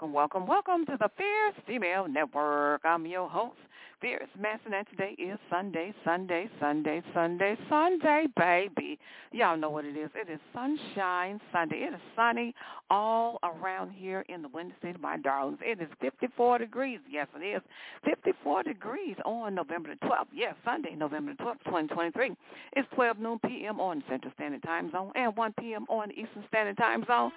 welcome, welcome, welcome to the Fierce Female Network. I'm your host, Manson, and today is Sunday, Sunday, Sunday, Sunday, Sunday, baby. Y'all know what it is. It is Sunshine Sunday. It is sunny all around here in the Windy City, my darlings. It is 54 degrees. Yes, it is 54 degrees on November the 12th. Yes, Sunday, November the 12th, 2023. It's 12 noon p.m. on Central Standard Time Zone and 1 p.m. on Eastern Standard Time Zone.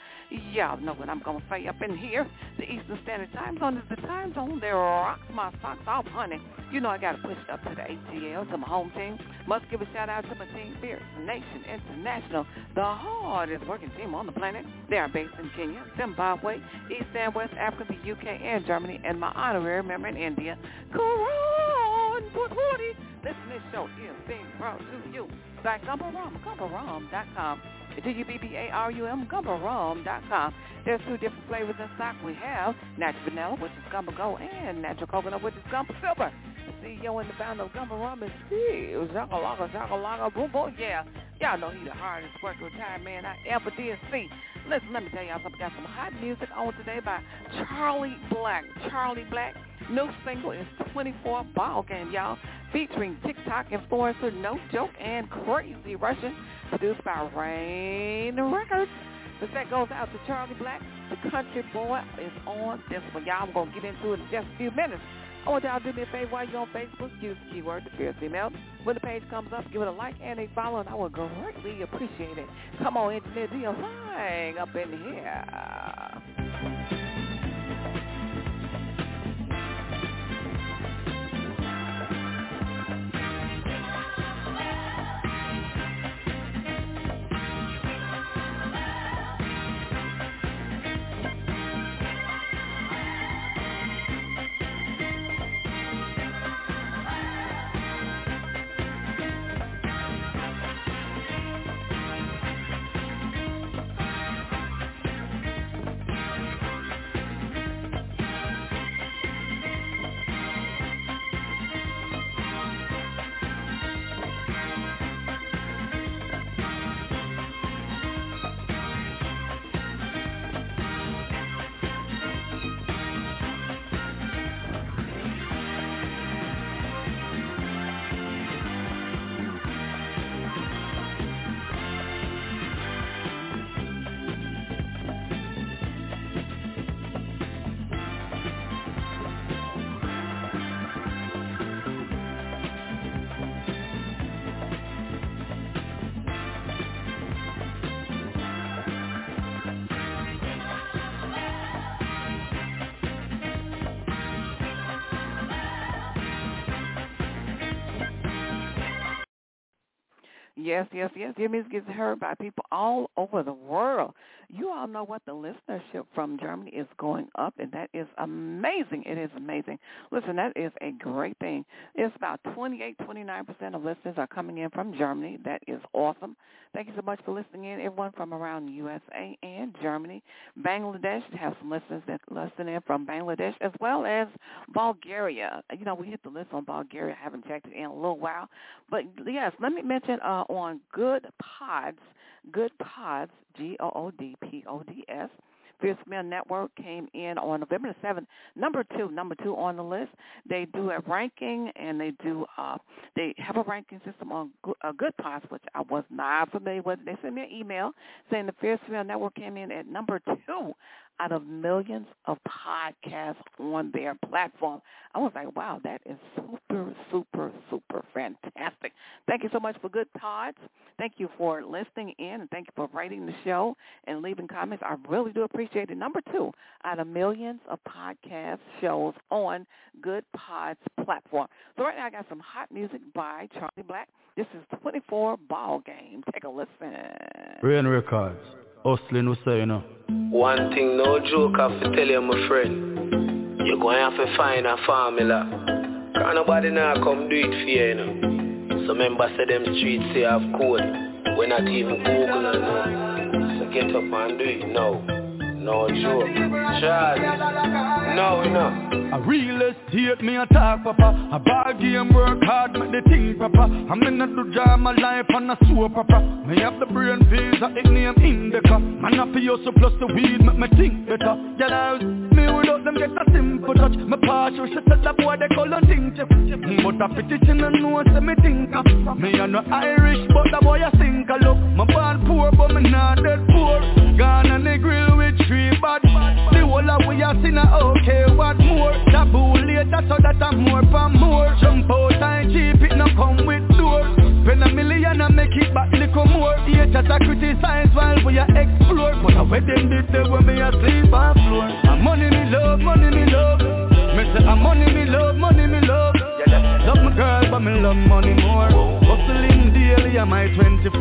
Y'all know what I'm going to say up in here. The Eastern Standard Time Zone is the time zone that rocks my socks off, honey. You know I got to push up to the ATL, to my home team. Must give a shout out to my team, Fierce Nation International, the hardest working team on the planet. They are based in Kenya, Zimbabwe, East and West Africa, the UK, and Germany, and my honorary member in India, Karan Putwadi. Listen, this show is being brought to you by GubbaRum, GubbaRum.com. G-U-B-B-A-R-U-M, GubbaRum.com. There's two different flavors in stock. We have natural vanilla, which is Gubba Go, and natural coconut, which is Gubba Silver. CEO and the founder of Gubba Rum is Steve Shakalaka, Shakalaka, boom, boom, yeah. Y'all know he the hardest working retired man I ever did see. Listen, let me tell y'all something. Got some hot music on today by Charly Black. Charly Black. New single is 24 Ball Game, y'all, featuring TikTok influencer No Joke and Crazy Russian, produced by Reign Records. The set goes out to Charly Black. The country boy is on this one. Y'all, going to get into it in just a few minutes. I want y'all to do me a favor while you're on Facebook. Use the keyword, The Fierce Female. When the page comes up, give it a like and a follow, and I would greatly appreciate it. Come on, engineer, do your thing up in here. Yes, yes, yes. Music is heard by people all over the world. You all know what the listenership from Germany is going up, and that is amazing. It is amazing. Listen, that is a great thing. It's about 28, 29% of listeners are coming in from Germany. That is awesome. Thank you so much for listening in, everyone from around the USA and Germany. Bangladesh, have some listeners that listen in from Bangladesh, as well as Bulgaria. You know, we hit the list on Bulgaria. I haven't checked it in a little while. But, yes, let me mention uh, on Good Pods, Goodpods, G-O-O-D-P-O-D-S, Fierce Female Network came in on November the 7th, number two, number two on the list. They do a ranking and they do, uh, they have a ranking system on uh, Goodpods, which I was not familiar with. They sent me an email saying the Fierce Female Network came in at number two out of millions of podcasts on their platform. I was like, wow, that is super, super, super fantastic. Thank you so much for Goodpods. Thank you for listening in, and thank you for writing the show and leaving comments. I really do appreciate it. Number two out of millions of podcast shows on Good Pods platform. So right now I got some hot music by Charly Black. This is 24 Ball Game. Take a listen. Reign Records. Hustling we say, you know. One thing, no joke, I have to tell you, my friend. You're to have to find a formula. Can't nobody now come do it for you, you know. So remember, say them streets say I have code. We're not even Google and know. So get up and do it now. No joke. Charly. No, no. A real estate me a talk, papa. A ball game work hard, make the thing, papa. I'm in the do jam my life on a soap, papa. Me have the brain visa, it indica. Man a for you so plus the weed make me think better. Girl I me without them get a simple touch. Me partial shit at the boy they call on thing chip But a petition and know say me think Me a no Irish but the boy a sink a look. My born poor but me not dead poor. Gone on the grill with three bad. The whole of we a sin a okay what more? Taboo later so that I'm more for more. Jump out and cheap it no come with door. Spend a million and make it back little more Haters a criticize while we a explore But a wedding did the when me a sleep on floor And money me love, money me love. Me say a money me love, money me love. Love my girl but me love money more. Hustling daily am I 24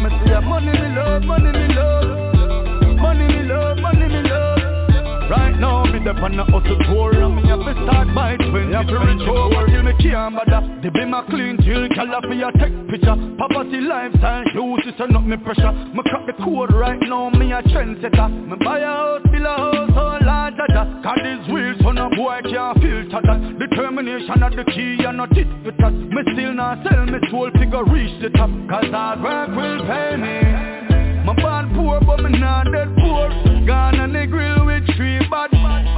Me say a money me love, money me love. Money me love, money me love. Right now, me the on a hustle tour And me have to start by 20, have to reach over Till me can't bother. The be my clean till Call for your take picture. Poverty lifestyle, use this and not me pressure. Me crack the code right now, me a trendsetter. Me buy a house, build a house, so large that Cause these wheels on a boy can't filter that. Determination are the key and not it with us Me still not sell me soul figure reach the top. Cause hard work will pay me. My born poor but me not dead poor. Gone on the grill with three bad.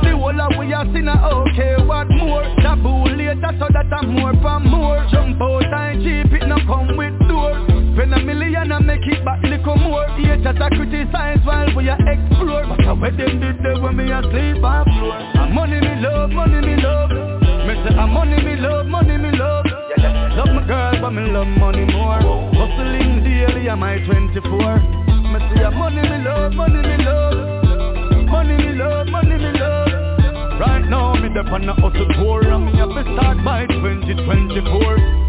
The whole of we a sinner ah, okay what more? Taboo later so that I'm more for more. Jump out it no come with door Spend a million and make it back little more. Haters a criticize while we a explore. But how them did they when me a sleep on floor And money me love, money me love. Me say a money me love, money me love. Love my girl but me love money more. Hustling daily am I 24 me see a ah, money me love, money me love. Money me love, money me love. Right now me dep on a hustle tour And me have to start by 2024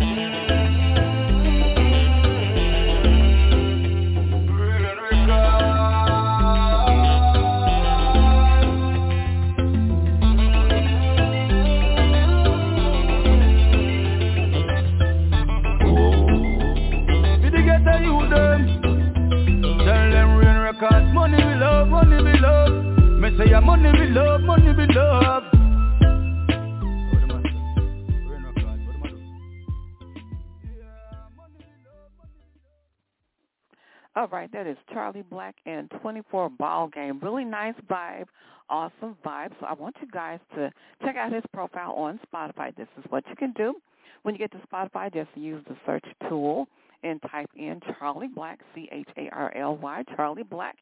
money we love Me say yeah, money we love, money we love All right, that is Charly Black and 24 Ball Game. Really nice vibe, awesome vibe. So I want you guys to check out his profile on Spotify. This is what you can do. When you get to Spotify, just use the search tool and type in Charly Black, C-H-A-R-L-Y, Charly Black,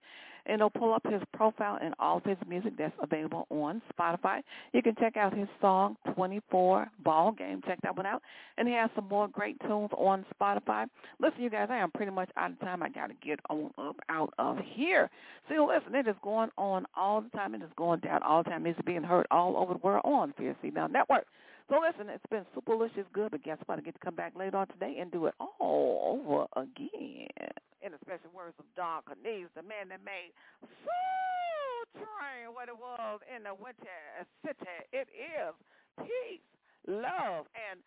and it'll pull up his profile and all of his music that's available on Spotify. You can check out his song 24 Ball Game. Check that one out. And he has some more great tunes on Spotify. Listen, you guys, I am pretty much out of time. I got to get on up out of here. See, listen, it is going on all the time. It is going down all the time. It's being heard all over the world on Fierce Female Network. So listen, it's been superlicious good, but guess what? I get to come back later on today and do it all over again. In the special words of Don Cornelius, the man that made Soul Train what it was in the Windy City. It is peace, love, and